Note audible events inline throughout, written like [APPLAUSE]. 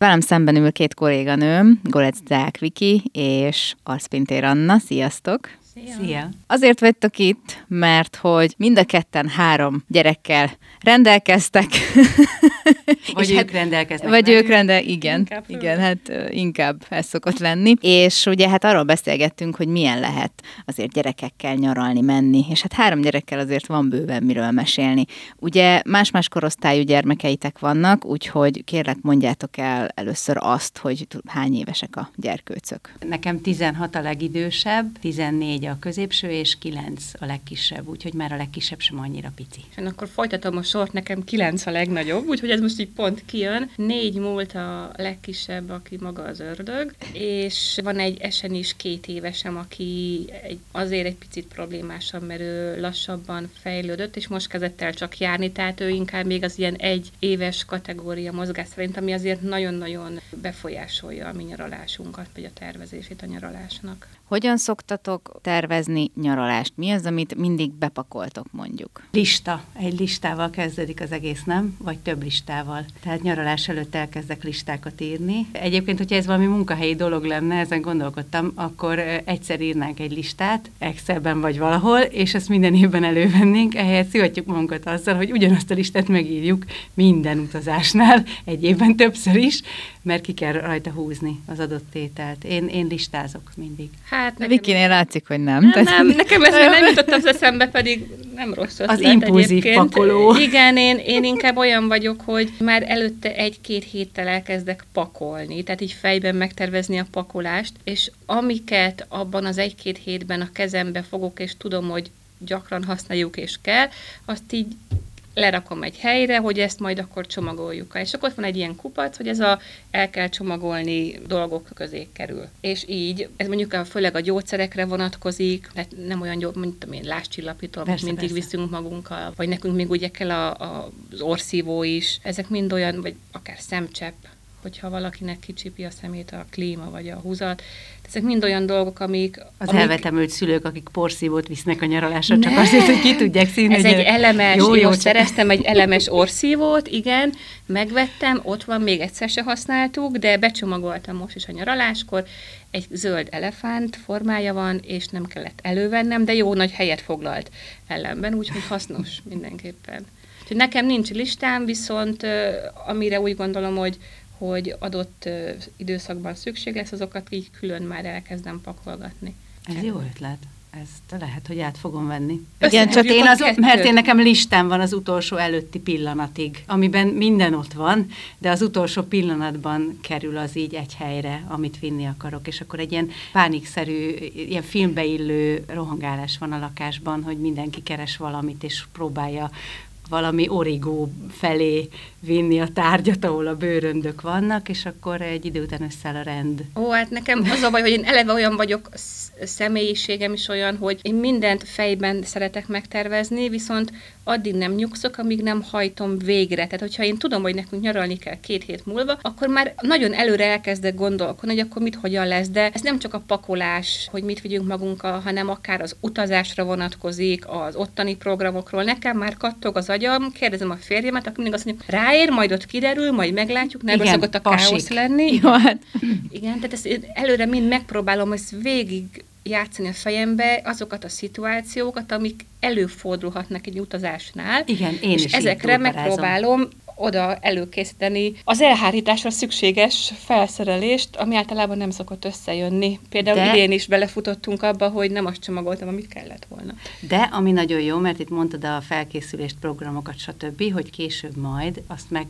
Velem szemben ül két kolléganőm, Golec Deák Viki és Arszpintér Anna. Sziasztok! Szia. Szia! Azért vagytok itt, mert hogy mind a ketten három gyerekkel rendelkeztek. [LAUGHS] Vagy ők hát, rendelkeznek. Vagy ők rendel, igen, inkább igen, hát inkább ez szokott lenni. És ugye hát arról beszélgettünk, hogy milyen lehet azért gyerekekkel nyaralni, menni, és hát három gyerekkel azért van bőven miről mesélni. Ugye más-más korosztályú gyermekeitek vannak, úgyhogy kérlek mondjátok el először azt, hogy hány évesek a gyerkőcök. Nekem 16 a legidősebb, 14 a középső, és 9 a legkisebb, úgyhogy már a legkisebb sem annyira pici. És akkor folytatom a sort, nekem 9 a legnagyobb, úgyhogy ez most így pont kijön. Négy múlt a legkisebb, aki maga az ördög, és van egy esen is két évesem, aki egy, azért egy picit problémásabb, mert ő lassabban fejlődött, és most kezdett el csak járni, tehát ő inkább még az ilyen egy éves kategória mozgás szerint, ami azért nagyon-nagyon befolyásolja a mi nyaralásunkat, vagy a tervezését a nyaralásnak. Hogyan szoktatok tervezni nyaralást? Mi az, amit mindig bepakoltok mondjuk? Lista. Egy listával kezdődik az egész, nem? Vagy több listával. Tehát nyaralás előtt elkezdek listákat írni. Egyébként, hogyha ez valami munkahelyi dolog lenne, ezen gondolkodtam, akkor egyszer írnánk egy listát, Excelben vagy valahol, és ezt minden évben elővennénk, ehelyett szivatjuk magunkat azzal, hogy ugyanazt a listát megírjuk minden utazásnál, egy évben többször is, mert ki kell rajta húzni az adott tételt. Én, én listázok mindig. Hát nekem... Vikinél látszik, hogy nem. Nem, nem nekem ez nem jutott az eszembe, pedig nem rossz Az impulzív egyébként. pakoló. Igen, én, én inkább olyan vagyok, hogy már előtte egy-két héttel elkezdek pakolni, tehát így fejben megtervezni a pakolást, és amiket abban az egy-két hétben a kezembe fogok, és tudom, hogy gyakran használjuk és kell, azt így lerakom egy helyre, hogy ezt majd akkor csomagoljuk És akkor ott van egy ilyen kupac, hogy ez a el kell csomagolni dolgok közé kerül. És így, ez mondjuk a, főleg a gyógyszerekre vonatkozik, mert nem olyan gyó, mint én, láscsillapító, amit mindig persze. viszünk magunkkal, vagy nekünk még ugye kell a, a, az orszívó is, ezek mind olyan, vagy akár szemcsepp, hogyha valakinek kicsipi a szemét a klíma vagy a húzat. Ezek mind olyan dolgok, amik... Az amik... elvetemült szülők, akik porszívót visznek a nyaralásra, csak azért, hogy ki tudják színni. Ez egy elemes, jó, jó, jó szereztem egy elemes orszívót, igen, megvettem, ott van, még egyszer se használtuk, de becsomagoltam most is a nyaraláskor, egy zöld elefánt formája van, és nem kellett elővennem, de jó nagy helyet foglalt ellenben, úgyhogy hasznos mindenképpen. Úgyhogy nekem nincs listám, viszont amire úgy gondolom, hogy hogy adott időszakban szükség lesz, azokat így külön már elkezdem pakolgatni. Ez jó ötlet. Ezt lehet, hogy át fogom venni. Igen, csak én az, mert én nekem listám van az utolsó előtti pillanatig, amiben minden ott van, de az utolsó pillanatban kerül az így egy helyre, amit vinni akarok, és akkor egy ilyen pánikszerű, ilyen filmbeillő rohangálás van a lakásban, hogy mindenki keres valamit, és próbálja valami origó felé vinni a tárgyat, ahol a bőröndök vannak, és akkor egy idő után összeáll a rend. Ó, hát nekem az a baj, hogy én eleve olyan vagyok, személyiségem is olyan, hogy én mindent fejben szeretek megtervezni, viszont addig nem nyugszok, amíg nem hajtom végre. Tehát, hogyha én tudom, hogy nekünk nyaralni kell két hét múlva, akkor már nagyon előre elkezdek gondolkodni, hogy akkor mit hogyan lesz, de ez nem csak a pakolás, hogy mit vigyünk magunkkal, hanem akár az utazásra vonatkozik, az ottani programokról. Nekem már kattog az agyam, kérdezem a férjemet, aki mindig azt mondja, ráér, majd ott kiderül, majd meglátjuk, nem szokott a káosz lenni. Jó, hát. Igen, tehát ezt előre mind megpróbálom ezt végig játszani a fejembe azokat a szituációkat, amik előfordulhatnak egy utazásnál. Igen, én és is ezekre megpróbálom oda előkészíteni az elhárításra szükséges felszerelést, ami általában nem szokott összejönni. Például De... idén is belefutottunk abba, hogy nem azt csomagoltam, amit kellett volna. De ami nagyon jó, mert itt mondtad a felkészülést, programokat, stb., hogy később majd azt meg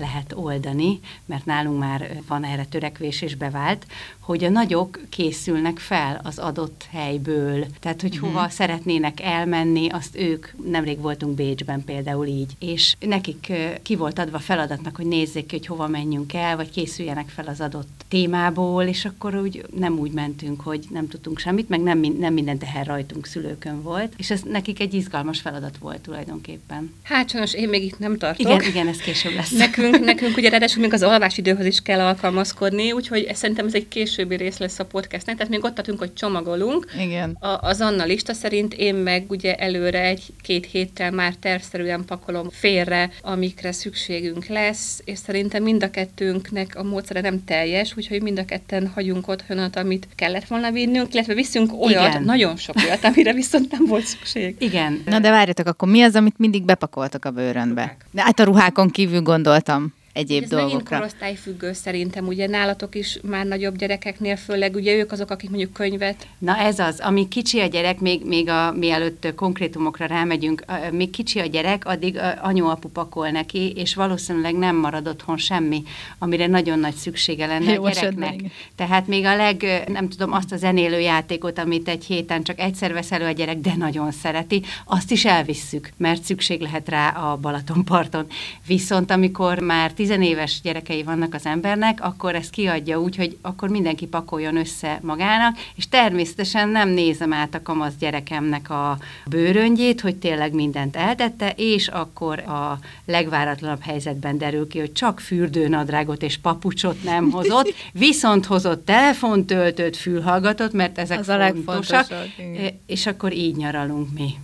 lehet oldani, mert nálunk már van erre törekvés és bevált, hogy a nagyok készülnek fel az adott helyből. Tehát, hogy hova szeretnének elmenni, azt ők, nemrég voltunk Bécsben például így, és nekik ki volt adva feladatnak, hogy nézzék ki, hogy hova menjünk el, vagy készüljenek fel az adott témából, és akkor úgy nem úgy mentünk, hogy nem tudtunk semmit, meg nem, nem minden teher rajtunk szülőkön volt, és ez nekik egy izgalmas feladat volt tulajdonképpen. Hát sajnos én még itt nem tartok. Igen, igen, ez később lesz. Nekünk nekünk, nekünk ugye ráadásul még az alvásidőhöz is kell alkalmazkodni, úgyhogy szerintem ez egy későbbi rész lesz a podcastnek, tehát még ott adunk, hogy csomagolunk. Igen. A, az Anna lista szerint én meg ugye előre egy-két héttel már tervszerűen pakolom félre, amikre szükségünk lesz, és szerintem mind a kettőnknek a módszere nem teljes, úgyhogy mind a ketten hagyunk otthonat, amit kellett volna vinnünk, illetve viszünk olyat, Igen. nagyon sok olyat, amire viszont nem volt szükség. Igen. Na de várjatok, akkor mi az, amit mindig bepakoltak a bőrönbe? De hát a ruhákon kívül gondoltam egyéb Ez dolgokra. Ez korosztályfüggő szerintem, ugye nálatok is már nagyobb gyerekeknél, főleg ugye ők azok, akik mondjuk könyvet. Na ez az, ami kicsi a gyerek, még, még a, mielőtt konkrétumokra rámegyünk, még kicsi a gyerek, addig anyu-apu pakol neki, és valószínűleg nem marad otthon semmi, amire nagyon nagy szüksége lenne Jó a gyereknek. Esetben. Tehát még a leg, nem tudom, azt a zenélő játékot, amit egy héten csak egyszer vesz elő a gyerek, de nagyon szereti, azt is elvisszük, mert szükség lehet rá a Balatonparton. Viszont amikor már tizenéves gyerekei vannak az embernek, akkor ezt kiadja úgy, hogy akkor mindenki pakoljon össze magának, és természetesen nem nézem át a kamasz gyerekemnek a bőröngyét, hogy tényleg mindent eltette, és akkor a legváratlanabb helyzetben derül ki, hogy csak fürdőnadrágot és papucsot nem [LAUGHS] hozott, viszont hozott telefontöltőt, fülhallgatott, mert ezek Az fontosak, a és akkor így nyaralunk mi.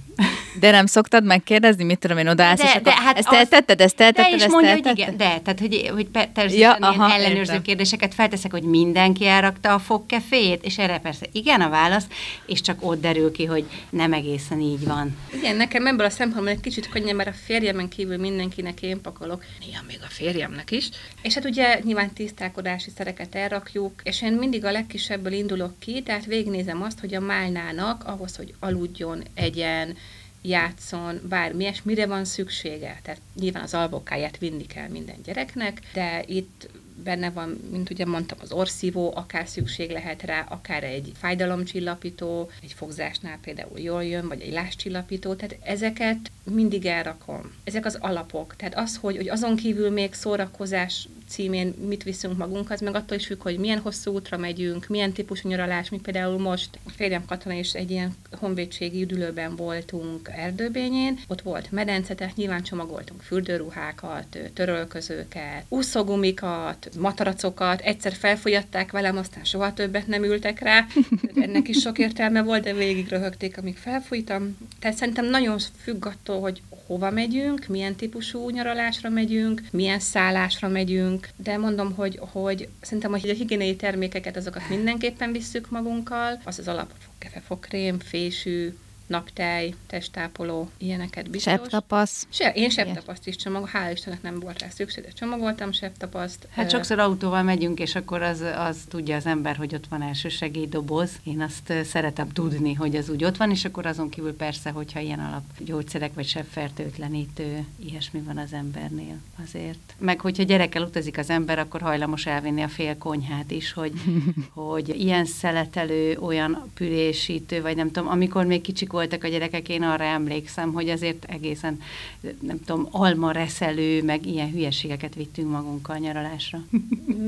De nem szoktad megkérdezni, mit tudom én, odaállsz, de, és de, hát ezt eltetted, ezt eltetted, de ezt mondja, hogy igen, de, tehát hogy, hogy természetesen ja, aha, ellenőrző értem. kérdéseket felteszek, hogy mindenki elrakta a fogkefét, és erre persze igen a válasz, és csak ott derül ki, hogy nem egészen így van. Igen, nekem ebből a szempontból egy kicsit könnyebb, mert a férjemen kívül mindenkinek én pakolok, néha még a férjemnek is. És hát ugye nyilván tisztálkodási szereket elrakjuk, és én mindig a legkisebből indulok ki, tehát végignézem azt, hogy a málnának ahhoz, hogy aludjon, egyen, játszon, bármi mire van szüksége. Tehát nyilván az alvokáját vinni kell minden gyereknek, de itt benne van, mint ugye mondtam, az orszívó, akár szükség lehet rá, akár egy fájdalomcsillapító, egy fogzásnál például jól jön, vagy egy láscsillapító, tehát ezeket mindig elrakom. Ezek az alapok. Tehát az, hogy, hogy azon kívül még szórakozás címén mit viszünk magunkhoz, meg attól is függ, hogy milyen hosszú útra megyünk, milyen típusú nyaralás, mi például most a férjem katona és egy ilyen honvédségi üdülőben voltunk Erdőbényén, ott volt medence, tehát nyilván csomagoltunk fürdőruhákat, törölközőket, úszogumikat, mataracokat, egyszer felfolyatták velem, aztán soha többet nem ültek rá, [LAUGHS] ennek is sok értelme volt, de végig röhögték, amíg felfújtam. Tehát szerintem nagyon függ attól, hogy hova megyünk, milyen típusú nyaralásra megyünk, milyen szállásra megyünk, de mondom, hogy, hogy szerintem hogy a higiéniai termékeket azokat mindenképpen visszük magunkkal, az az alap fogkrém, fésű, naptej, testápoló, ilyeneket biztos. Septapasz. Se, én septapaszt is csomagoltam, hál' Istennek nem volt rá szükség, de csomagoltam septapaszt. Hát sokszor autóval megyünk, és akkor az, az tudja az ember, hogy ott van elsősegélydoboz. Én azt szeretem tudni, hogy az úgy ott van, és akkor azon kívül persze, hogyha ilyen alap gyógyszerek vagy sebfertőtlenítő, ilyesmi van az embernél azért. Meg hogyha gyerekkel utazik az ember, akkor hajlamos elvinni a fél konyhát is, hogy, [LAUGHS] hogy ilyen szeletelő, olyan pürésítő, vagy nem tudom, amikor még kicsik voltak a gyerekek, én arra emlékszem, hogy azért egészen, nem tudom, alma reszelő, meg ilyen hülyeségeket vittünk magunkkal nyaralásra.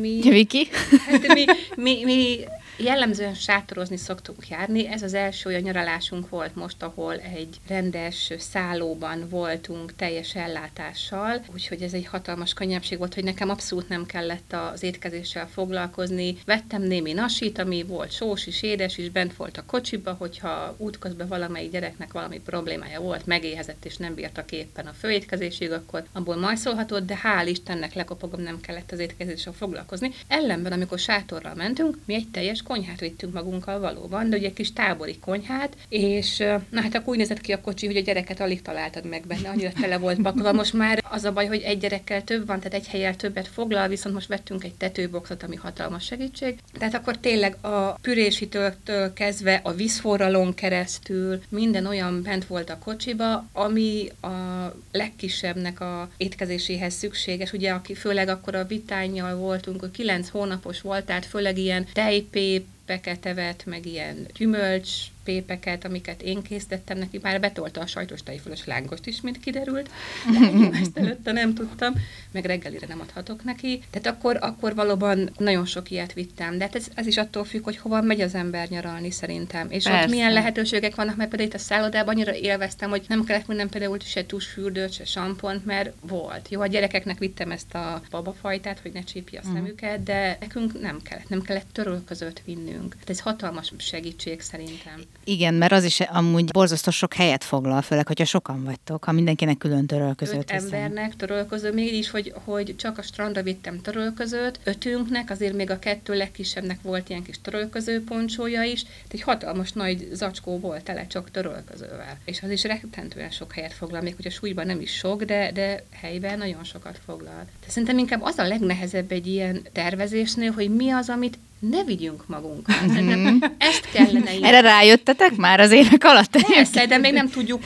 Mi? Viki? Hát mi, mi, mi Jellemzően sátorozni szoktunk járni. Ez az első olyan nyaralásunk volt most, ahol egy rendes szállóban voltunk teljes ellátással, úgyhogy ez egy hatalmas könnyebbség volt, hogy nekem abszolút nem kellett az étkezéssel foglalkozni. Vettem némi nasit, ami volt sós is, édes is, bent volt a kocsiba, hogyha útközben valamelyik gyereknek valami problémája volt, megéhezett és nem bírtak éppen a főétkezésig, akkor abból majszolhatott, de hál' Istennek lekopogom, nem kellett az étkezéssel foglalkozni. Ellenben, amikor sátorral mentünk, mi egy teljes konyhát vittünk magunkkal valóban, de ugye kis tábori konyhát, és na hát akkor úgy nézett ki a kocsi, hogy a gyereket alig találtad meg benne, annyira tele volt pakolva. Most már az a baj, hogy egy gyerekkel több van, tehát egy helyel többet foglal, viszont most vettünk egy tetőboxot, ami hatalmas segítség. Tehát akkor tényleg a pürésitől kezdve a vízforralon keresztül minden olyan bent volt a kocsiba, ami a legkisebbnek a étkezéséhez szükséges. Ugye, aki főleg akkor a vitányjal voltunk, hogy kilenc hónapos volt, tehát főleg ilyen tejpép, peketevet, meg ilyen gyümölcs, pépeket, amiket én készítettem neki, már betolta a sajtos tejfölös lángost is, mint kiderült, [LAUGHS] de ezt előtte nem tudtam, meg reggelire nem adhatok neki. Tehát akkor, akkor valóban nagyon sok ilyet vittem, de hát ez, ez is attól függ, hogy hova megy az ember nyaralni szerintem, és Persze. ott milyen lehetőségek vannak, mert például itt a szállodában annyira élveztem, hogy nem kellett minden például se tusfürdőt, se sampont, mert volt. Jó, a gyerekeknek vittem ezt a babafajtát, hogy ne csípje a mm. szemüket, de nekünk nem kellett, nem kellett törölközőt vinnünk. Tehát ez hatalmas segítség szerintem. Igen, mert az is amúgy borzasztó sok helyet foglal, főleg, hogyha sokan vagytok, ha mindenkinek külön törölközőt Öt embernek törölköző, mégis, hogy, hogy csak a strandra vittem törölközőt, ötünknek, azért még a kettő legkisebbnek volt ilyen kis törölköző poncsója is, tehát egy hatalmas nagy zacskó volt tele csak törölközővel. És az is rettentően sok helyet foglal, még hogy a súlyban nem is sok, de, de helyben nagyon sokat foglal. De szerintem inkább az a legnehezebb egy ilyen tervezésnél, hogy mi az, amit ne vigyünk magunkkal. Mm-hmm. Ezt kellene írni. Erre rájöttetek már az évek alatt? Persze, de még nem tudjuk.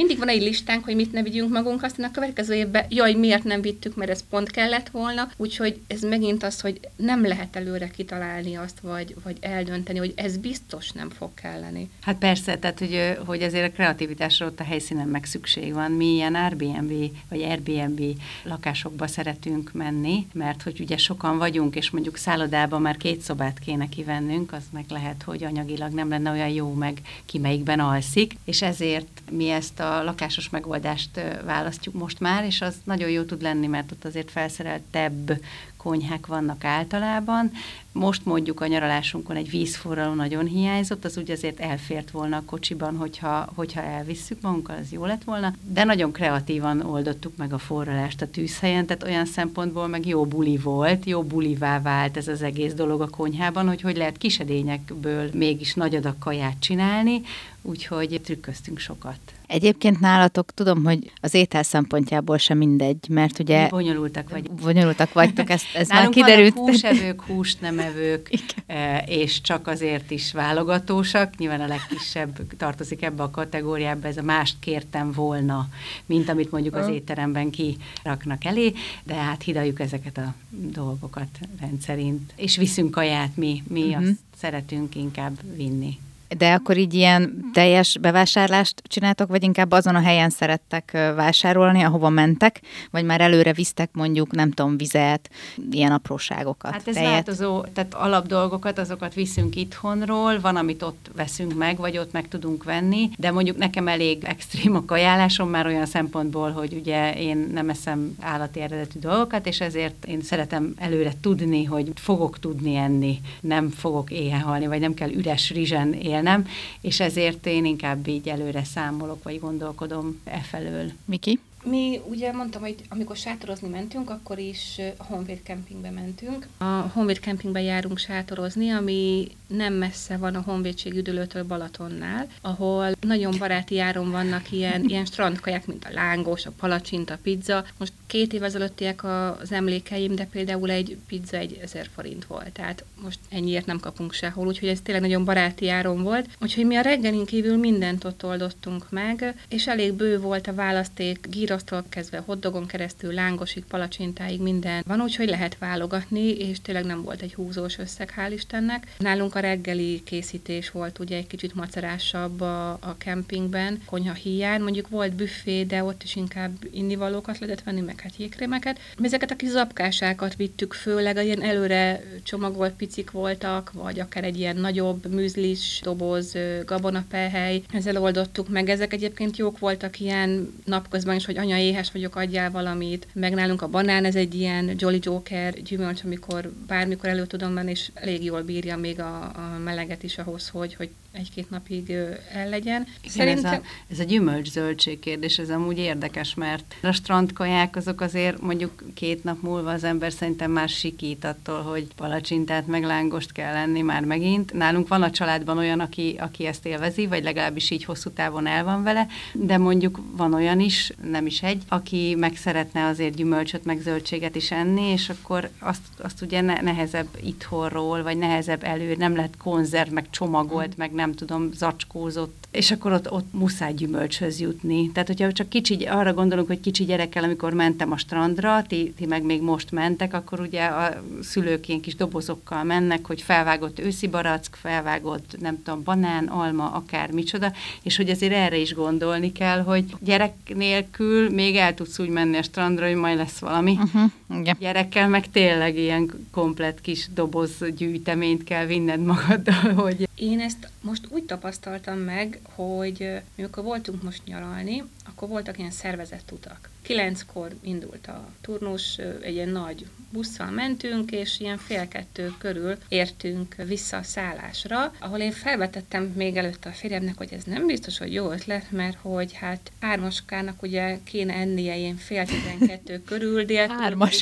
Mindig van egy listánk, hogy mit ne vigyünk magunkkal, aztán a következő évben, jaj, miért nem vittük, mert ez pont kellett volna. Úgyhogy ez megint az, hogy nem lehet előre kitalálni azt, vagy, vagy eldönteni, hogy ez biztos nem fog kelleni. Hát persze, tehát hogy, hogy azért a kreativitásra ott a helyszínen meg szükség van. Mi ilyen Airbnb vagy Airbnb lakásokba szeretünk menni, mert hogy ugye sokan vagyunk, és mondjuk szállodában már két szobát kéne kivennünk, az meg lehet, hogy anyagilag nem lenne olyan jó, meg ki melyikben alszik, és ezért mi ezt a lakásos megoldást választjuk most már, és az nagyon jó tud lenni, mert ott azért felszereltebb konyhák vannak általában. Most mondjuk a nyaralásunkon egy vízforraló nagyon hiányzott, az úgy azért elfért volna a kocsiban, hogyha, hogyha elvisszük magunkkal, az jó lett volna. De nagyon kreatívan oldottuk meg a forralást a tűzhelyen, tehát olyan szempontból meg jó buli volt, jó bulivá vált ez az egész dolog a konyhában, hogy hogy lehet kisedényekből mégis nagy adag kaját csinálni, úgyhogy trükköztünk sokat. Egyébként nálatok tudom, hogy az étel szempontjából sem mindegy, mert ugye... Bonyolultak vagy. Bonyolultak vagytok, ez, ez már kiderült. húsevők, húst nem evők, [LAUGHS] e, és csak azért is válogatósak. Nyilván a legkisebb tartozik ebbe a kategóriába, ez a mást kértem volna, mint amit mondjuk az étteremben kiraknak elé, de hát hidaljuk ezeket a dolgokat rendszerint. És viszünk kaját mi, mi uh-huh. azt szeretünk inkább vinni. De akkor így ilyen teljes bevásárlást csináltok, vagy inkább azon a helyen szerettek vásárolni, ahova mentek, vagy már előre visztek mondjuk, nem tudom, vizet, ilyen apróságokat? Hát ez tejet. változó, tehát alapdolgokat, azokat viszünk itthonról, van, amit ott veszünk meg, vagy ott meg tudunk venni, de mondjuk nekem elég extrém a kajálásom már olyan szempontból, hogy ugye én nem eszem állati eredetű dolgokat, és ezért én szeretem előre tudni, hogy fogok tudni enni, nem fogok éhen halni, vagy nem kell üres rizsen élni, élnem, és ezért én inkább így előre számolok, vagy gondolkodom e felől. Miki? Mi ugye mondtam, hogy amikor sátorozni mentünk, akkor is Honvéd Campingbe mentünk. A Honvéd Campingbe járunk sátorozni, ami nem messze van a Honvédség üdülőtől Balatonnál, ahol nagyon baráti járon vannak ilyen, ilyen strandkaják, mint a lángos, a palacsinta, a pizza. Most két év ezelőttiek az emlékeim, de például egy pizza egy ezer forint volt, tehát most ennyiért nem kapunk sehol, úgyhogy ez tényleg nagyon baráti járon volt. Úgyhogy mi a reggelin kívül mindent ott oldottunk meg, és elég bő volt a választék, gírasztól kezdve hotdogon keresztül, lángosig, palacsintáig minden van, úgyhogy lehet válogatni, és tényleg nem volt egy húzós összeg, hál' Istennek. Nálunk a reggeli készítés volt ugye egy kicsit macerásabb a, a kempingben, konyha hiány, mondjuk volt büfé, de ott is inkább innivalókat lehetett venni, meg hát jégkrémeket. Ezeket a kis zapkásákat vittük főleg, a ilyen előre csomagolt picik voltak, vagy akár egy ilyen nagyobb műzlis doboz, gabonapelhely, ezzel oldottuk meg. Ezek egyébként jók voltak ilyen napközben is, hogy anya éhes vagyok, adjál valamit. Meg nálunk a banán, ez egy ilyen Jolly Joker gyümölcs, amikor bármikor elő tudom menni, és elég jól bírja még a, a meleget is ahhoz, hogy, hogy egy-két napig el legyen. Igen, Szerintem... ez, a, ez a gyümölcs-zöldség kérdés, ez amúgy érdekes, mert a strandkaják azok azért mondjuk két nap múlva az ember szerintem már sikít attól, hogy palacsintát meg lángost kell lenni már megint. Nálunk van a családban olyan, aki, aki ezt élvezi, vagy legalábbis így hosszú távon el van vele, de mondjuk van olyan is, nem is egy, aki meg szeretne azért gyümölcsöt, meg zöldséget is enni, és akkor azt, azt ugye ne, nehezebb itthonról, vagy nehezebb elő, nem lehet konzerv, meg csomagolt, meg nem tudom, zacskózott, és akkor ott, ott muszáj gyümölcshöz jutni. Tehát, hogyha csak kicsi, arra gondolunk, hogy kicsi gyerekkel, amikor mentem a strandra, ti, ti meg még most mentek, akkor ugye a szülők ilyen kis dobozokkal mennek, hogy felvágott őszi barack, felvágott, nem tudom, banán, alma, akár micsoda, és hogy azért erre is gondolni kell, hogy gyerek nélkül még el tudsz úgy menni a strandra, hogy majd lesz valami. Uh-huh. Igen. Gyerekkel meg tényleg ilyen komplet kis doboz gyűjteményt kell vinned magaddal, [LAUGHS] hogy... Én ezt most úgy tapasztaltam meg, hogy amikor voltunk most nyaralni, akkor voltak ilyen szervezett utak. Kilenckor indult a turnus, egy ilyen nagy busszal mentünk, és ilyen fél kettő körül értünk vissza a szállásra, ahol én felvetettem még előtte a férjemnek, hogy ez nem biztos, hogy jó ötlet, mert hogy hát ármaskának ugye kéne ennie ilyen fél tizenkettő körül, de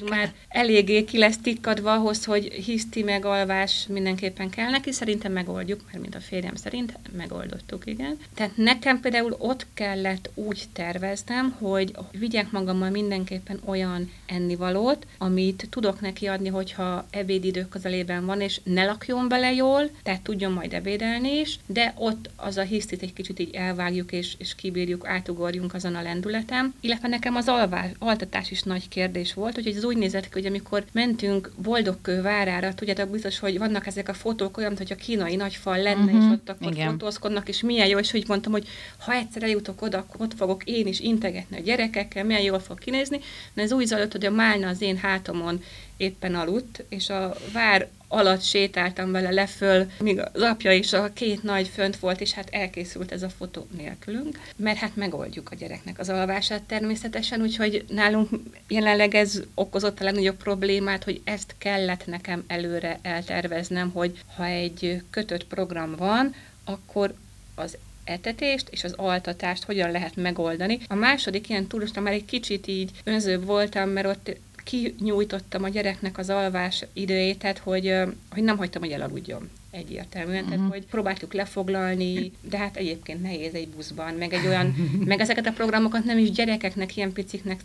már eléggé ki lesz tikkadva ahhoz, hogy hiszti megalvás mindenképpen kell neki, szerintem megoldjuk, mert mint a férjem szerint megoldottuk, igen. Tehát nekem például ott kellett úgy terveznem, hogy vigyek magammal mindenképpen olyan ennivalót, amit tudok neki adni, hogyha ebédidő közelében van, és ne lakjon bele jól, tehát tudjon majd ebédelni is, de ott az a hisztit egy kicsit így elvágjuk, és, és kibírjuk, átugorjunk azon a lendületem. Illetve nekem az alvás, altatás is nagy kérdés volt, hogy ez úgy nézett ki, hogy amikor mentünk Boldogkő várára, tudjátok biztos, hogy vannak ezek a fotók olyan, hogy a kínai nagy fal lenne, uh-huh. és mhm. ott akkor Igen. fotózkodnak, és milyen jó, és hogy mondtam, hogy ha egyszer eljutok oda, akkor ott fogok én is integetni a gyerekekkel, milyen jól fog kinézni, de ez úgy zajlott, hogy a málna az én hátamon éppen aludt, és a vár alatt sétáltam vele leföl, míg az apja is a két nagy fönt volt, és hát elkészült ez a fotó nélkülünk, mert hát megoldjuk a gyereknek az alvását természetesen, úgyhogy nálunk jelenleg ez okozott a legnagyobb problémát, hogy ezt kellett nekem előre elterveznem, hogy ha egy kötött program van, akkor az etetést és az altatást hogyan lehet megoldani. A második ilyen túlosra már egy kicsit így önzőbb voltam, mert ott kinyújtottam a gyereknek az alvás időjét, tehát hogy, hogy nem hagytam, hogy elaludjon egyértelműen, uh-huh. tehát mhm. hogy próbáltuk lefoglalni, de hát egyébként nehéz egy buszban, meg egy olyan, [LAUGHS] meg ezeket a programokat nem is gyerekeknek, ilyen piciknek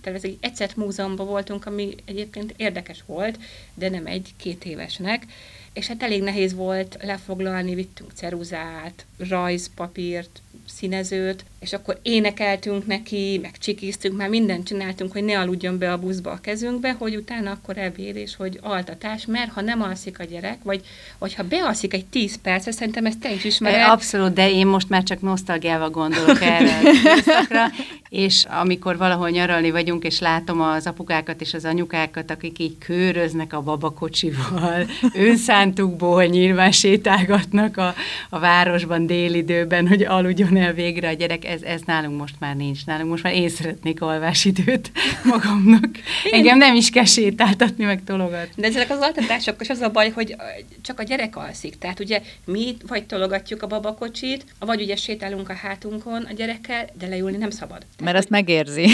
tervezik. Egyszer múzeumban voltunk, ami egyébként érdekes volt, de nem egy-két évesnek, és hát elég nehéz volt lefoglalni, vittünk ceruzát, rajzpapírt, színezőt, és akkor énekeltünk neki, meg csikiztünk, már mindent csináltunk, hogy ne aludjon be a buszba a kezünkbe, hogy utána akkor ebéd, és hogy altatás, mert ha nem alszik a gyerek, vagy, vagy ha bealszik egy 10 percre, szerintem ezt te is ismered. Abszolút, de én most már csak nosztalgiával gondolok erre a és amikor valahol nyaralni vagyunk, és látom az apukákat és az anyukákat, akik így köröznek a babakocsival, [LAUGHS] önszántukból nyilván sétálgatnak a, a városban délidőben, hogy aludjon el végre a gyerek, ez, ez nálunk most már nincs. Nálunk most már én szeretnék alvásidőt [LAUGHS] magamnak. Engem nem is kell sétáltatni, meg tologatni. De ezek az altatások, és az a baj, hogy csak a gyerek alszik. Tehát ugye mi vagy tologatjuk a babakocsit, vagy ugye sétálunk a hátunkon a gyerekkel, de leülni nem szabad. Tehát, Mert azt megérzi.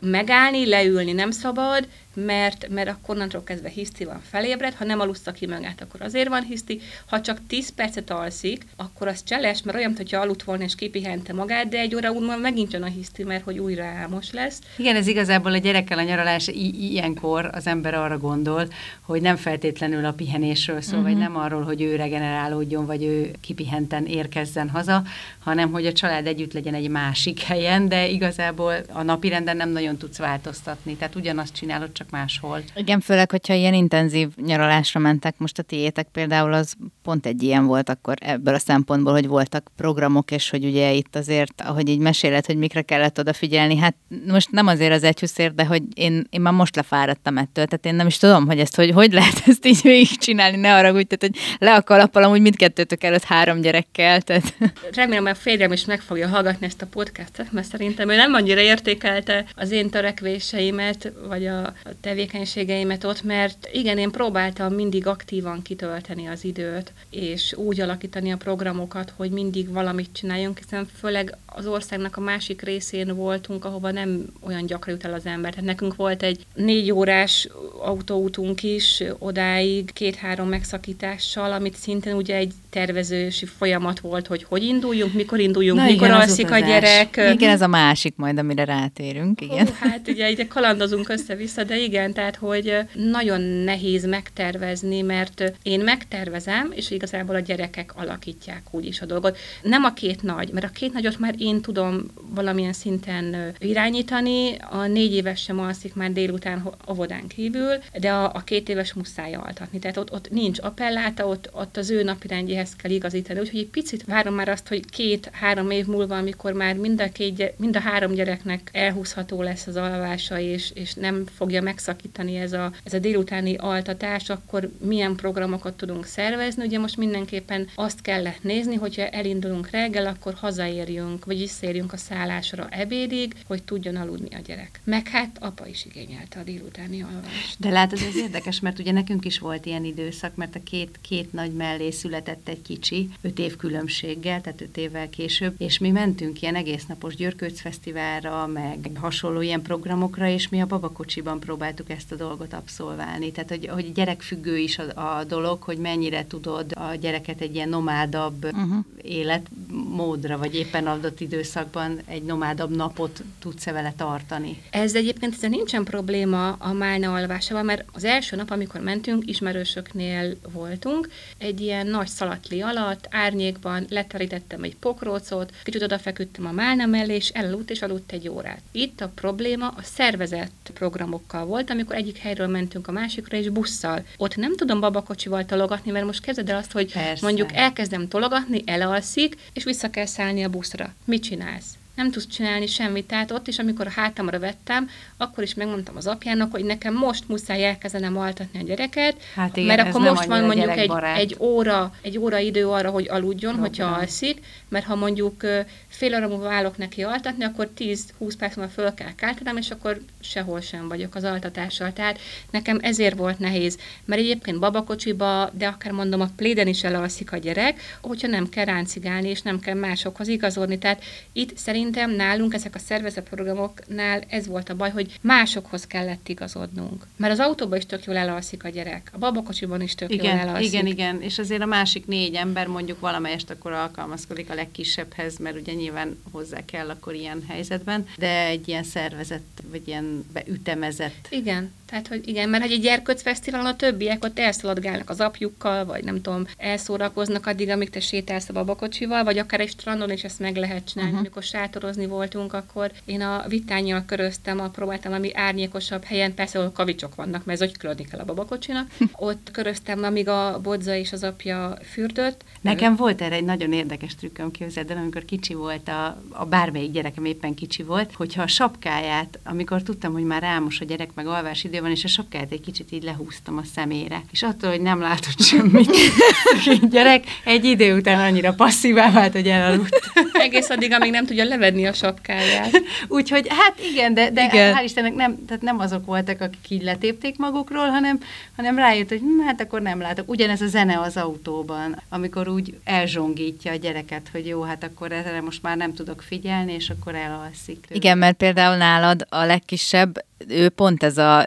Megállni, leülni nem szabad, mert, mert akkor onnantól kezdve hiszti van felébred, ha nem alussza ki magát, akkor azért van hiszti, ha csak 10 percet alszik, akkor az cseles, mert olyan, hogyha aludt volna és kipihente magát, de egy óra múlva megint jön a hiszti, mert hogy újra álmos lesz. Igen, ez igazából a gyerekkel a nyaralás, i- ilyenkor az ember arra gondol, hogy nem feltétlenül a pihenésről szól, uh-huh. vagy mhm. nem arról, hogy ő regenerálódjon, vagy ő kipihenten érkezzen haza, hanem hogy a család együtt legyen egy másik helyen, de igazából a napirenden nem nagyon tudsz változtatni. Tehát ugyanazt csinálod, csak máshol. Igen, főleg, hogyha ilyen intenzív nyaralásra mentek, most a tiétek például az pont egy ilyen volt akkor ebből a szempontból, hogy voltak programok, és hogy ugye itt azért, ahogy így meséled, hogy mikre kellett odafigyelni, hát most nem azért az egyhúszért, de hogy én, én már most lefáradtam ettől, tehát én nem is tudom, hogy ezt hogy, hogy lehet ezt így végig csinálni, ne arra úgy, tehát hogy le a kalappal amúgy mindkettőtök előtt három gyerekkel. Tehát. Remélem, hogy a férjem is meg fogja hallgatni ezt a podcastet, mert szerintem ő nem annyira értékelte az én törekvéseimet, vagy a, tevékenységeimet ott, mert igen, én próbáltam mindig aktívan kitölteni az időt, és úgy alakítani a programokat, hogy mindig valamit csináljunk, hiszen főleg az országnak a másik részén voltunk, ahova nem olyan gyakran jut el az ember. Tehát nekünk volt egy négy órás autóútunk is odáig, két-három megszakítással, amit szintén ugye egy tervezősi folyamat volt, hogy hogy induljunk, mikor induljunk, Na mikor igen, alszik a gyerek. Igen, ez a másik majd, amire rátérünk. Igen. Hú, hát ugye ide kalandozunk össze-vissza, de igen, tehát hogy nagyon nehéz megtervezni, mert én megtervezem, és igazából a gyerekek alakítják úgyis a dolgot. Nem a két nagy, mert a két nagyot már én tudom valamilyen szinten irányítani, a négy éves sem alszik már délután óvodán kívül, de a, a két éves muszáj altatni. Tehát ott, ott nincs appelláta, ott, ott az ő napirendjéhez kell igazítani. Úgyhogy egy picit várom már azt, hogy két-három év múlva, amikor már mind a, két, mind a három gyereknek elhúzható lesz az alvása, és, és nem fogja megszakítani ez a, ez a délutáni altatás, akkor milyen programokat tudunk szervezni. Ugye most mindenképpen azt kellett nézni, hogyha elindulunk reggel, akkor hazaérjünk, vagy visszaérjünk a szállásra ebédig, hogy tudjon aludni a gyerek. Meg hát apa is igényelte a délutáni alvást. De látod, ez érdekes, mert ugye nekünk is volt ilyen időszak, mert a két, két nagy mellé született egy kicsi, öt év különbséggel, tehát öt évvel később, és mi mentünk ilyen egésznapos Györkőc Fesztiválra, meg hasonló ilyen programokra, és mi a babakocsiban próbáltuk ezt a dolgot abszolválni. Tehát, hogy, hogy gyerekfüggő is a, a dolog, hogy mennyire tudod a gyereket egy ilyen nomádabb uh-huh. életmódra, vagy éppen adott időszakban egy nomádabb napot tudsz-e vele tartani. Ez egyébként ez nincsen probléma a málna alvásával, mert az első nap, amikor mentünk, ismerősöknél voltunk, egy ilyen nagy szalatli alatt, árnyékban leterítettem egy pokrócot, kicsit odafeküdtem a málna mellé, és elaludt, és aludt egy órát. Itt a probléma a szervezett programokkal volt, amikor egyik helyről mentünk a másikra, és busszal. Ott nem tudom babakocsival tologatni, mert most kezded el azt, hogy Persze. mondjuk elkezdem tologatni, elalszik, és vissza kell szállni a buszra. Mit csinálsz? Nem tudsz csinálni semmit. Tehát ott is, amikor a hátamra vettem, akkor is megmondtam az apjának, hogy nekem most muszáj elkezdenem altatni a gyereket, hát igen, mert akkor most van mondjuk egy, egy, óra, egy óra idő arra, hogy aludjon, Program. hogyha alszik, mert ha mondjuk fél óra múlva állok neki altatni, akkor 10-20 perc múlva föl kell káltanom, és akkor sehol sem vagyok az altatással. Tehát nekem ezért volt nehéz, mert egyébként babakocsiba, de akár mondom, a pléden is elalszik a gyerek, hogyha nem kell ráncigálni, és nem kell másokhoz igazodni. Tehát itt szerintem nálunk ezek a szervezetprogramoknál ez volt a baj, hogy másokhoz kellett igazodnunk. Mert az autóban is tök jól elalszik a gyerek, a babakocsiban is tök igen, jól elalszik. Igen, igen, és azért a másik négy ember mondjuk valamelyest akkor alkalmazkodik a legkisebbhez, mert ugye nyilván hozzá kell akkor ilyen helyzetben, de egy ilyen szervezet, vagy ilyen beütemezett. Igen, tehát, hogy igen, mert egy gyerkőc fesztiválon a többiek ott elszaladgálnak az apjukkal, vagy nem tudom, elszórakoznak addig, amíg te sétálsz a babakocsival, vagy akár egy strandon is ezt meg lehet csinálni. Uh-huh. Amikor sátorozni voltunk, akkor én a vitányjal köröztem, a próbáltam ami árnyékosabb helyen, persze ahol kavicsok vannak, mert ez hogy különni kell a babakocsinak. [LAUGHS] Ott köröztem, amíg a bodza és az apja fürdött. Nekem volt erre egy nagyon érdekes trükköm, képzeld el, amikor kicsi volt, a, a bármelyik gyerekem éppen kicsi volt, hogyha a sapkáját, amikor tudtam, hogy már rámos a gyerek, meg alvás idő van, és a sapkáját egy kicsit így lehúztam a szemére. És attól, hogy nem látott semmit, [LAUGHS] [LAUGHS] a gyerek egy idő után annyira passzívá vált, hogy elaludt. Egész addig, amíg nem tudja levenni a sapkáját. [LAUGHS] Úgyhogy hát igen, de, de igen. hál' Istennek nem, tehát nem azok voltak, akik így letépték magukról, hanem, hanem rájött, hogy hm, hát akkor nem látok. Ugyanez a zene az autóban, amikor úgy elzsongítja a gyereket, hogy jó, hát akkor erre most már nem tudok figyelni, és akkor elalszik. Igen, mert például nálad a legkisebb ő pont ez a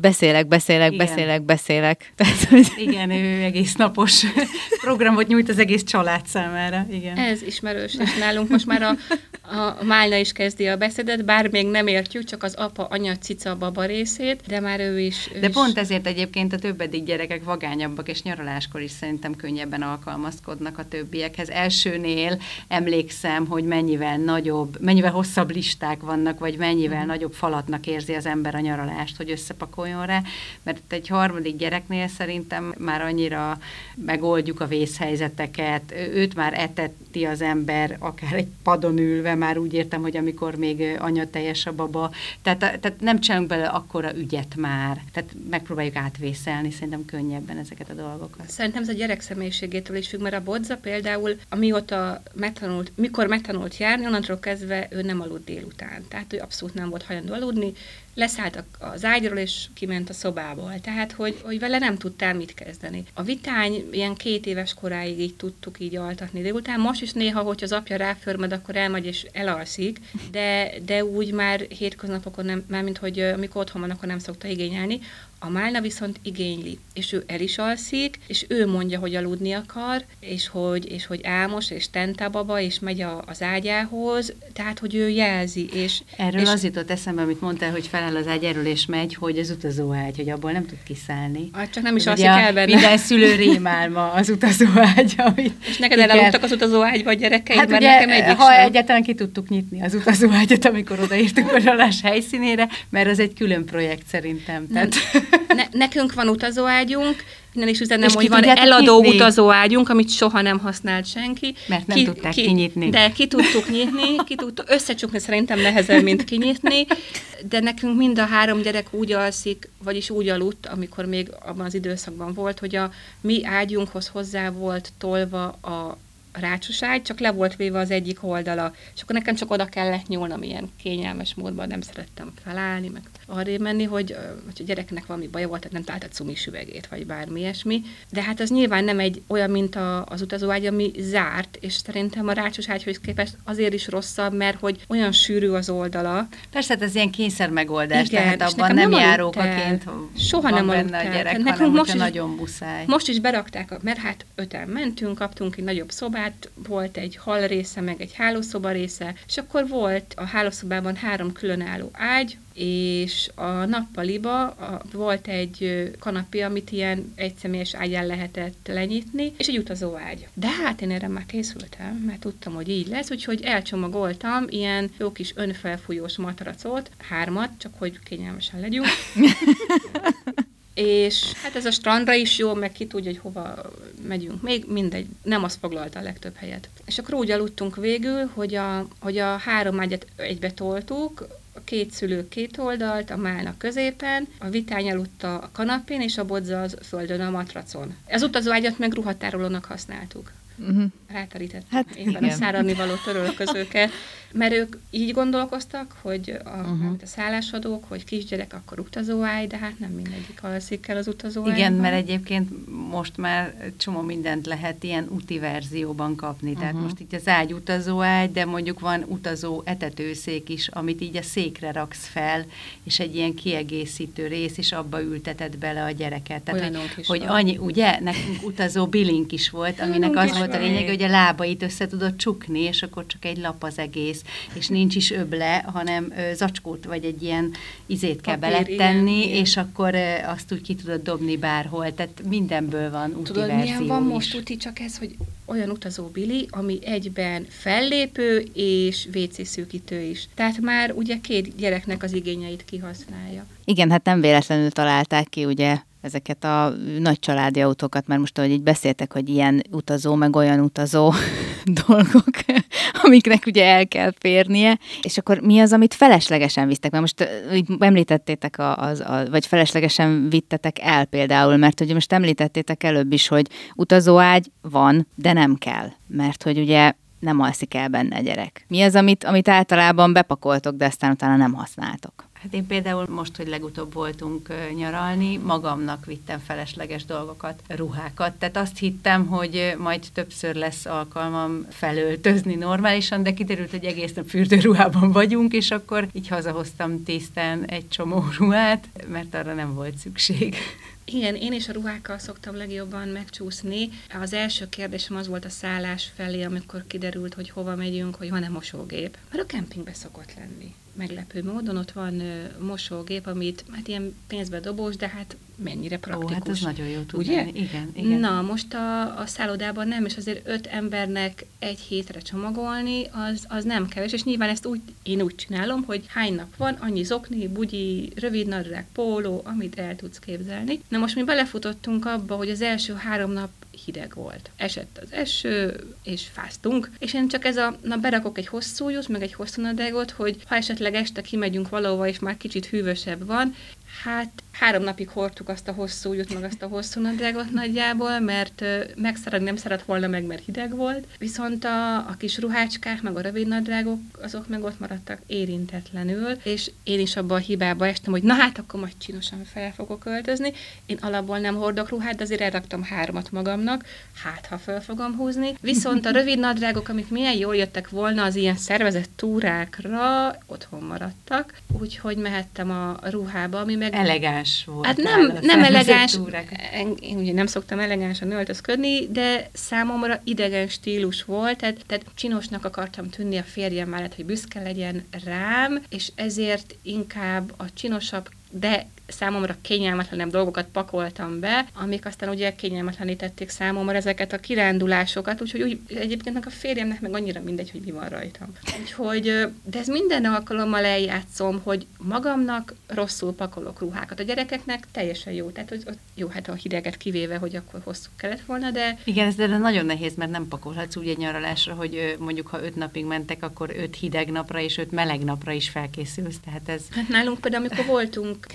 beszélek, beszélek, Igen. beszélek, beszélek. [LAUGHS] Tehát, hogy... Igen, ő egész napos programot nyújt az egész család számára. Igen. Ez ismerős, és nálunk most már a, a Málna is kezdi a beszédet, bár még nem értjük, csak az apa, anya, cica, baba részét, de már ő is. Ő de is... pont ezért egyébként a többedik gyerekek vagányabbak, és nyaraláskor is szerintem könnyebben alkalmazkodnak a többiekhez. Elsőnél emlékszem, hogy mennyivel nagyobb, mennyivel hosszabb listák vannak, vagy mennyivel mm. nagyobb falatnak érzi az ember a nyaralást, hogy összepakoljon rá, mert egy harmadik gyereknél szerintem már annyira megoldjuk a vészhelyzeteket, őt már etetti az ember, akár egy padon ülve, már úgy értem, hogy amikor még anya teljes a baba, tehát, tehát nem csinálunk bele akkora ügyet már, tehát megpróbáljuk átvészelni szerintem könnyebben ezeket a dolgokat. Szerintem ez a gyerek személyiségétől is függ, mert a bodza például, amióta megtanult, mikor megtanult járni, onnantól kezdve ő nem aludt délután. Tehát ő abszolút nem volt hajlandó aludni, leszállt az ágyról, és kiment a szobából. Tehát, hogy, hogy vele nem tudtál mit kezdeni. A vitány ilyen két éves koráig így tudtuk így altatni délután. Most is néha, hogy az apja ráförmed, akkor elmegy és elalszik, de, de úgy már hétköznapokon nem, már mint hogy amikor otthon van, akkor nem szokta igényelni. A Málna viszont igényli, és ő el is alszik, és ő mondja, hogy aludni akar, és hogy, és hogy álmos, és tentababa, és megy a, az ágyához, tehát, hogy ő jelzi. És, Erről és, az jutott eszembe, amit mondtál, hogy feláll az ágy erről, és megy, hogy az utazóágy, hogy abból nem tud kiszállni. Hát csak nem is alszik el benne. Minden szülő rémálma az utazóágy. Amit és neked elaludtak az utazóágyba a gyerekeid, hát mert ugye, nekem egyik ha sem. egyáltalán ki tudtuk nyitni az utazóágyat, amikor odaértünk a helyszínére, mert az egy külön projekt szerintem. Tehát... Ne, nekünk van utazóágyunk, innen is üzenem, És hogy ki van eladó nyitni? utazóágyunk, amit soha nem használt senki. Mert nem tudták kinyitni. De ki tudtuk nyitni, ki tudtuk, összecsukni szerintem nehezebb, mint kinyitni, de nekünk mind a három gyerek úgy alszik, vagyis úgy aludt, amikor még abban az időszakban volt, hogy a mi ágyunkhoz hozzá volt tolva a rácsos ágy, csak le volt véve az egyik oldala, és akkor nekem csak oda kellett nyúlnom ilyen kényelmes módban, nem szerettem felállni, meg arra menni, hogy, hogy a gyereknek valami baja volt, tehát nem talált a cumis üvegét, vagy bármi ilyesmi. De hát az nyilván nem egy olyan, mint a, az utazóágy, ami zárt, és szerintem a rácsos ágyhoz képest azért is rosszabb, mert hogy olyan sűrű az oldala. Persze, hát ez ilyen kényszer megoldás, Igen, tehát abban nem, nem járókaként el. van Soha nem benne a gyerek, hanem nekünk most is- nagyon muszáj. Most is berakták, mert hát öten mentünk, kaptunk egy nagyobb szobát, volt egy hal része, meg egy hálószoba része, és akkor volt a hálószobában három különálló ágy, és a nappaliba volt egy kanapé, amit ilyen egyszemélyes ágyán lehetett lenyitni, és egy utazó ágy. De hát én erre már készültem, mert tudtam, hogy így lesz, úgyhogy elcsomagoltam ilyen jó kis önfelfújós matracot, hármat, csak hogy kényelmesen legyünk. [LAUGHS] és hát ez a strandra is jó, meg ki tudja, hogy hova megyünk még, mindegy, nem az foglalta a legtöbb helyet. És akkor úgy aludtunk végül, hogy a, hogy a három ágyat egybe toltuk, a két szülő két oldalt, a málna középen, a vitány aludta a kanapén, és a bodza az földön a matracon. Az utazóágyat meg ruhatárolónak használtuk. Uh-huh. Ráterítettem Hát éppen igen. a száradni való törölközőket, [LAUGHS] mert ők így gondolkoztak, hogy a, uh-huh. a szállásadók, hogy kisgyerek, akkor utazóágy, de hát nem mindegyik alszik el az utazóágyban. Igen, mert egyébként most már csomó mindent lehet ilyen úti verzióban kapni. Tehát Mhm. most így az ágy utazó ágy, de mondjuk van utazó etetőszék is, amit így a székre raksz fel, és egy ilyen kiegészítő rész, és abba ülteted bele a gyereket. Tehát, hogy, is hogy van. annyi, ugye, nekünk utazó bilink is volt, aminek az volt a lényeg, hogy a lábait össze tudod csukni, és akkor csak egy lap az egész, és nincs is öble, hanem ö, zacskót, vagy egy ilyen izét kell Papír, beletenni, igen, igen. és akkor ö, azt úgy ki tudod dobni bárhol. Tehát mindenből van úti Tudod, verzió milyen van is. most úti, csak ez, hogy olyan utazó Billy, ami egyben fellépő és WC szűkítő is. Tehát már ugye két gyereknek az igényeit kihasználja. Igen, hát nem véletlenül találták ki ugye ezeket a nagy családi autókat, mert most, ahogy így beszéltek, hogy ilyen utazó, meg olyan utazó [LAUGHS] dolgok, amiknek ugye el kell férnie, és akkor mi az, amit feleslegesen visztek? Mert most említettétek, a, az, a, vagy feleslegesen vittetek el például, mert ugye most említettétek előbb is, hogy utazóágy van, de nem kell, mert hogy ugye nem alszik el benne a gyerek. Mi az, amit, amit általában bepakoltok, de aztán utána nem használtok? Hát én például most, hogy legutóbb voltunk nyaralni, magamnak vittem felesleges dolgokat, ruhákat. Tehát azt hittem, hogy majd többször lesz alkalmam felöltözni normálisan, de kiderült, hogy egész nap fürdőruhában vagyunk, és akkor így hazahoztam tisztán egy csomó [LAUGHS] ruhát, mert arra nem volt szükség. Igen, én is a ruhákkal szoktam legjobban megcsúszni. Az első kérdésem az volt a szállás felé, amikor kiderült, hogy hova megyünk, hogy van-e mosógép. Mert a kempingbe szokott lenni. Meglepő módon ott van mosógép, amit hát ilyen pénzbe dobós, de hát mennyire Ó, praktikus. hát ez nagyon jó tud Ugye? lenni. Igen, igen. Na, most a, a szállodában nem, és azért öt embernek egy hétre csomagolni, az, az nem kevés, és nyilván ezt úgy, én úgy csinálom, hogy hány nap van, annyi zokni, bugyi, rövid nadrág, póló, amit el tudsz képzelni. Na most mi belefutottunk abba, hogy az első három nap hideg volt. Esett az eső, és fáztunk, és én csak ez a, na berakok egy hosszú jut, meg egy hosszú nadrágot, hogy ha esetleg este kimegyünk valahova, és már kicsit hűvösebb van, Hát három napig hordtuk azt a hosszú út, meg azt a hosszú nadrágot nagyjából, mert megszeretni nem szeret volna meg, mert hideg volt. Viszont a, a kis ruhácskák, meg a rövid nadrágok, azok meg ott maradtak érintetlenül, és én is abban a hibába estem, hogy na hát akkor majd csinosan fel fogok öltözni. Én alapból nem hordok ruhát, de azért elraktam háromat magamnak, hát ha fel fogom húzni. Viszont a rövid nadrágok, amik milyen jól jöttek volna az ilyen szervezett túrákra, otthon maradtak, úgyhogy mehettem a ruhába, ami meg... Elegáns volt. Hát nem, nem elegáns, én ugye nem szoktam elegánsan öltözködni, de számomra idegen stílus volt, tehát, tehát csinosnak akartam tűnni a férjem mellett, hogy büszke legyen rám, és ezért inkább a csinosabb de számomra kényelmetlenebb dolgokat pakoltam be, amik aztán ugye kényelmetlenítették számomra ezeket a kirándulásokat, úgyhogy úgy, egyébként a férjemnek meg annyira mindegy, hogy mi van rajtam. Úgyhogy, de ez minden alkalommal eljátszom, hogy magamnak rosszul pakolok ruhákat. A gyerekeknek teljesen jó, tehát hogy jó, hát a hideget kivéve, hogy akkor hosszú kellett volna, de... Igen, ez de nagyon nehéz, mert nem pakolhatsz úgy egy nyaralásra, hogy mondjuk ha öt napig mentek, akkor öt hideg napra és öt meleg napra is felkészülsz, tehát ez... Hát nálunk például, amikor voltunk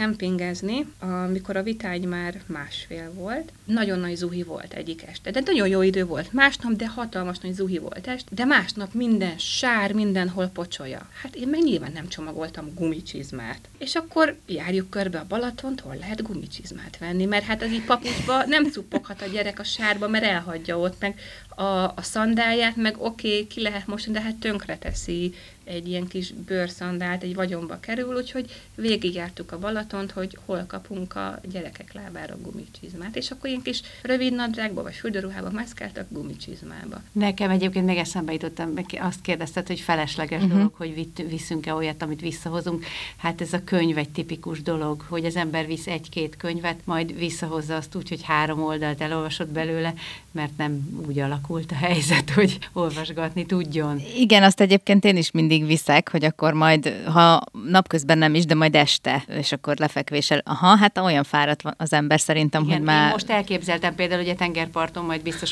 kempingezni, amikor a vitány már másfél volt. Nagyon nagy zuhi volt egyik este, de nagyon jó idő volt másnap, de hatalmas nagy zuhi volt est, de másnap minden sár, mindenhol pocsolya. Hát én meg nyilván nem csomagoltam gumicsizmát. És akkor járjuk körbe a Balatont, hol lehet gumicsizmát venni, mert hát az így papucsba nem cuppoghat a gyerek a sárba, mert elhagyja ott, meg a, a szandáját, meg oké, okay, ki lehet most, de hát tönkre teszi, egy ilyen kis bőrszandált egy vagyonba kerül, úgyhogy végigjártuk a Balatont, hogy hol kapunk a gyerekek lábára gumicsizmát, és akkor ilyen kis rövid nadrágba vagy fürdőruhába mászkáltak gumicsizmába. Nekem egyébként meg eszembe jutottam, azt kérdezted, hogy felesleges uh-huh. dolog, hogy vitt, viszünk-e olyat, amit visszahozunk. Hát ez a könyv egy tipikus dolog, hogy az ember visz egy-két könyvet, majd visszahozza azt úgy, hogy három oldalt elolvasott belőle, mert nem úgy alakult a helyzet, hogy olvasgatni tudjon. Igen, azt egyébként én is mindig viszek, hogy akkor majd, ha napközben nem is, de majd este, és akkor lefekvéssel. Aha, hát olyan fáradt van az ember szerintem, Igen, hogy már... Én most elképzeltem például, hogy a tengerparton majd biztos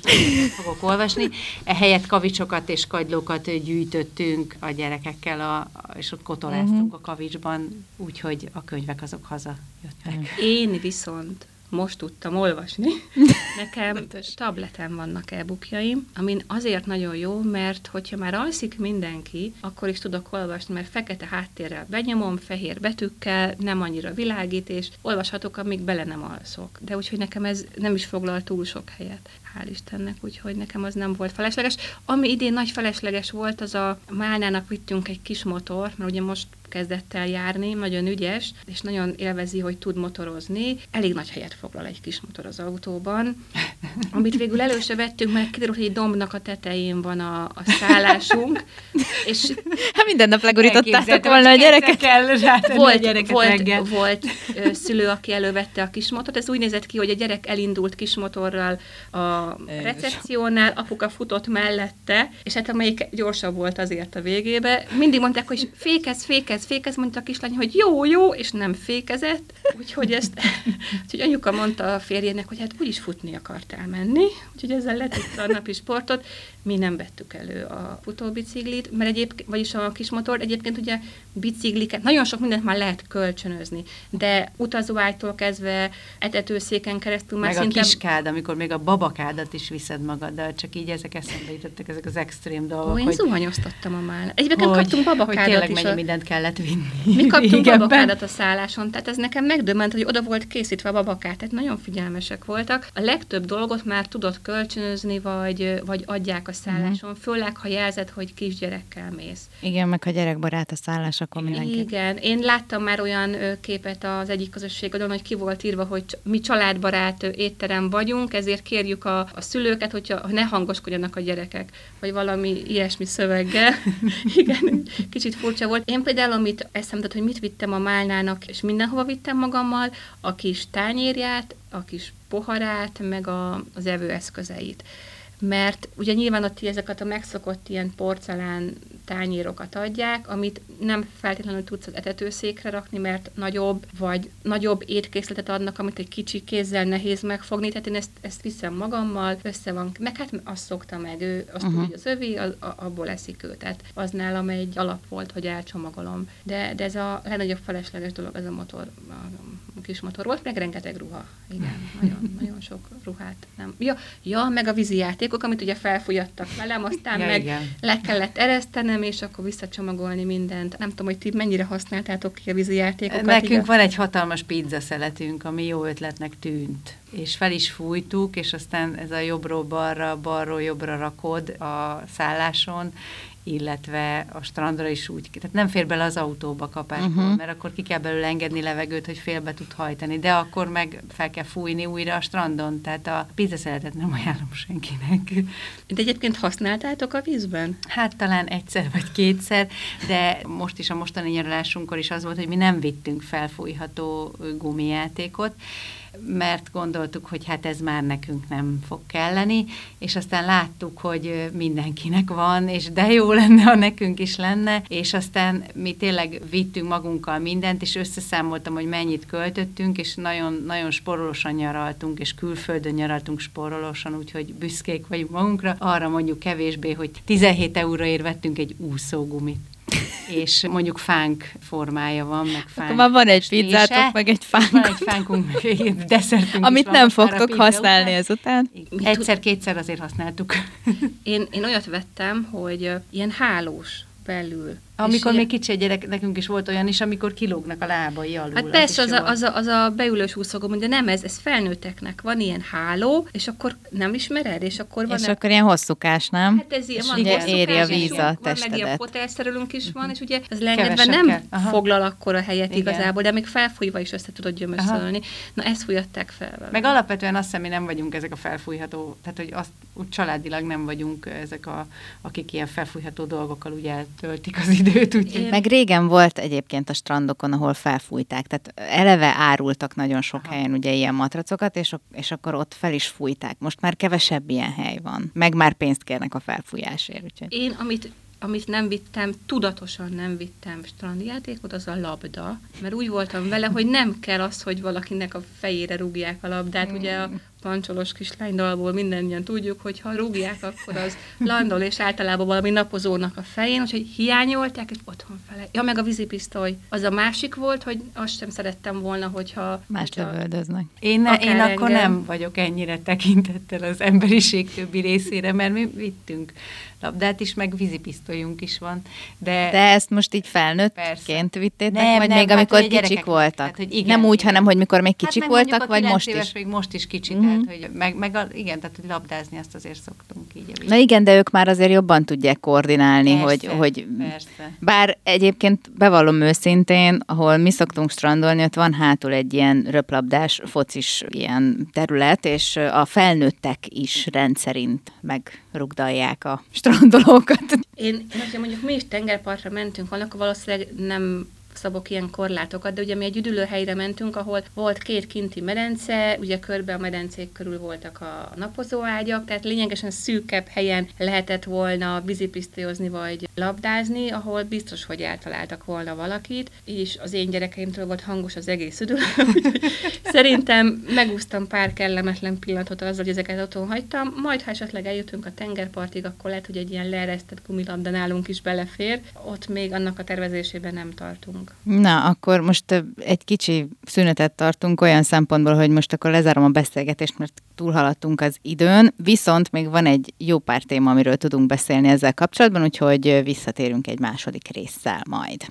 fogok olvasni, ehelyett kavicsokat és kagylókat gyűjtöttünk a gyerekekkel, a, és ott kotoláztunk uh-huh. a kavicsban, úgyhogy a könyvek azok haza jöttek. Én viszont most tudtam olvasni. [LAUGHS] Nekem tableten vannak e-bookjaim, amin azért nagyon jó, mert hogyha már alszik mindenki, akkor is tudok olvasni, mert fekete háttérrel benyomom, fehér betűkkel, nem annyira világít, és olvashatok, amíg bele nem alszok. De úgyhogy nekem ez nem is foglal túl sok helyet hál' Istennek, úgyhogy nekem az nem volt felesleges. Ami idén nagy felesleges volt, az a Málnának vittünk egy kis motor, mert ugye most kezdett el járni, nagyon ügyes, és nagyon élvezi, hogy tud motorozni. Elég nagy helyet foglal egy kis motor az autóban, amit végül előse vettünk, mert kiderült, hogy egy dombnak a tetején van a, a szállásunk. És hát minden nap legurítottátok volna a gyereket. volt, a gyereket volt, reggel. volt ö, szülő, aki elővette a kis motort. Ez úgy nézett ki, hogy a gyerek elindult kis motorral a recepciónál, apuka futott mellette, és hát amelyik gyorsabb volt azért a végébe. Mindig mondták, hogy fékez, fékez, fékez, mondta a kislány, hogy jó, jó, és nem fékezett. Úgyhogy ezt, [LAUGHS] úgyhogy anyuka mondta a férjének, hogy hát úgyis futni akart elmenni, úgyhogy ezzel letette a napi sportot. Mi nem vettük elő a futóbiciklit, mert egyébként, vagyis a kis motor, egyébként ugye bicikliket, nagyon sok mindent már lehet kölcsönözni, de utazóágytól kezdve etetőszéken keresztül már Meg szinte... a kiskád, amikor még a babakádat is viszed magaddal, csak így ezek eszembe jutottak, ezek az extrém dolgok. Ó, én hogy... zuhanyoztattam a már. Egyébként kaptunk babakádat hogy is. mennyi a... mindent kellett vinni. Mi kaptunk [LAUGHS] Igen, babakádat a szálláson, tehát ez nekem megdöbbent, hogy oda volt készítve a babakát, tehát nagyon figyelmesek voltak. A legtöbb dolgot már tudott kölcsönözni, vagy, vagy adják a szálláson, mm. főleg ha jelzed, hogy kisgyerekkel mész. Igen, meg ha gyerekbarát a szállás, akkor mindenki. Igen, én láttam már olyan képet az egyik közösségodon, hogy ki volt írva, hogy mi családbarát étterem vagyunk, ezért kérjük a, a szülőket, hogyha ne hangoskodjanak a gyerekek, vagy valami ilyesmi szöveggel. [LAUGHS] Igen, kicsit furcsa volt. Én például, amit eszembe hogy mit vittem a Málnának, és mindenhova vittem magammal, a kis tányérját, a kis poharát, meg a, az evőeszközeit mert ugye nyilván ott ezeket a megszokott ilyen porcelán tányérokat adják, amit nem feltétlenül tudsz az etetőszékre rakni, mert nagyobb, vagy nagyobb étkészletet adnak, amit egy kicsi kézzel nehéz megfogni, tehát én ezt, ezt viszem magammal, össze van, meg hát azt szokta meg, ő azt uh-huh. tudja, az övé, az, a, abból eszik ő, tehát az nálam egy alap volt, hogy elcsomagolom. De, de ez a legnagyobb felesleges dolog, ez a motor, a kis motor volt, meg rengeteg ruha. Igen, nagyon, nagyon sok ruhát. Nem. Ja, ja, meg a vízi játékok, amit ugye felfújattak velem, aztán ja, meg igen. le kellett eresztenem, és akkor visszacsomagolni mindent. Nem tudom, hogy ti mennyire használtátok ki a vízi játékokat. Nekünk igen. van egy hatalmas pizza szeletünk, ami jó ötletnek tűnt és fel is fújtuk, és aztán ez a jobbról balra, balról jobbra rakod a szálláson, illetve a strandra is úgy, tehát nem fér bele az autóba kapásból, uh-huh. mert akkor ki kell belőle engedni levegőt, hogy félbe tud hajtani, de akkor meg fel kell fújni újra a strandon, tehát a pizzaszeletet nem ajánlom senkinek. De egyébként használtátok a vízben? Hát talán egyszer vagy kétszer, de most is a mostani nyaralásunkkor is az volt, hogy mi nem vittünk felfújható gumijátékot, mert gondoltuk, hogy hát ez már nekünk nem fog kelleni, és aztán láttuk, hogy mindenkinek van, és de jó lenne, ha nekünk is lenne, és aztán mi tényleg vittünk magunkkal mindent, és összeszámoltam, hogy mennyit költöttünk, és nagyon, nagyon sporolósan nyaraltunk, és külföldön nyaraltunk sporolósan, úgyhogy büszkék vagyunk magunkra. Arra mondjuk kevésbé, hogy 17 euróért vettünk egy úszógumit és mondjuk fánk formája van, meg fánk Akkor már van egy pizzátok, meg egy fánk. Van egy fánkunk, meg egy desszertünk Amit nem fogtok használni után. ezután. Egyszer-kétszer azért használtuk. Én, én olyat vettem, hogy ilyen hálós belül amikor még kicsi egy gyerek, nekünk is volt olyan is, amikor kilógnak a lábai alul. Hát persze, az, az, a, az, a, az a beülős úszogom, de nem ez, ez felnőtteknek. Van ilyen háló, és akkor nem ismered, és akkor van... És akkor ilyen hosszúkás, nem? Hát ez ilyen, van ugye éri a víz a Van meg ilyen fotelszerelünk is van, és ugye ez lengedve nem Aha. foglal akkor a helyet Igen. igazából, de még felfújva is össze tudod gyömöszölni. Na ezt fújatták fel vele. Meg alapvetően azt hiszem, mi nem vagyunk ezek a felfújható, tehát hogy azt úgy családilag nem vagyunk ezek, a, akik ilyen felfújható dolgokkal ugye eltöltik az időt. Úgy. Meg meg régen volt egyébként a strandokon, ahol felfújták, tehát eleve árultak nagyon sok Aha. helyen ugye ilyen matracokat, és, és akkor ott fel is fújták. Most már kevesebb ilyen hely van, meg már pénzt kérnek a felfújásért. Úgyhogy. Én, amit amit nem vittem, tudatosan nem vittem strandjátékot, az a labda, mert úgy voltam vele, hogy nem kell az, hogy valakinek a fejére rúgják a labdát. Mm. Ugye a pancsolos kislány dalból mindannyian tudjuk, hogy ha rúgják, akkor az landol, és általában valami napozónak a fején, úgyhogy hiányolták, és otthon fele. Ja, meg a vízipisztoly. Az a másik volt, hogy azt sem szerettem volna, hogyha... Más lövöldöznek. Én, ne, én akkor nem vagyok ennyire tekintettel az emberiség többi részére, mert mi vittünk labdát is, meg vízipisztolyunk is van. De, de ezt most így felnőttként vittétek, nem, vagy nem, még hát, amikor kicsik voltak? Tehát, hogy igen, nem úgy, igen. hanem hogy mikor még kicsik hát voltak, vagy most is? még most is kicsit, mm-hmm. tehát, hogy meg, meg a, igen, tehát hogy labdázni azt azért szoktunk így. A Na igen, de ők már azért jobban tudják koordinálni, persze, hogy, hogy persze. bár egyébként bevallom őszintén, ahol mi szoktunk strandolni, ott van hátul egy ilyen röplabdás, focis ilyen terület, és a felnőttek is rendszerint megrugdalják a strandolókat. Én, hogyha mondjuk mi is tengerpartra mentünk volna, akkor valószínűleg nem szabok ilyen korlátokat, de ugye mi egy üdülőhelyre mentünk, ahol volt két kinti medence, ugye körbe a medencék körül voltak a napozóágyak, tehát lényegesen szűkebb helyen lehetett volna vízipisztolyozni vagy labdázni, ahol biztos, hogy eltaláltak volna valakit, és az én gyerekeimtől volt hangos az egész üdülő, [LAUGHS] szerintem megúsztam pár kellemetlen pillanatot azzal, hogy ezeket otthon hagytam, majd ha esetleg eljutunk a tengerpartig, akkor lehet, hogy egy ilyen leeresztett gumilabda nálunk is belefér, ott még annak a tervezésében nem tartunk tartunk. Na, akkor most egy kicsi szünetet tartunk olyan szempontból, hogy most akkor lezárom a beszélgetést, mert túlhaladtunk az időn, viszont még van egy jó pár téma, amiről tudunk beszélni ezzel kapcsolatban, úgyhogy visszatérünk egy második résszel majd.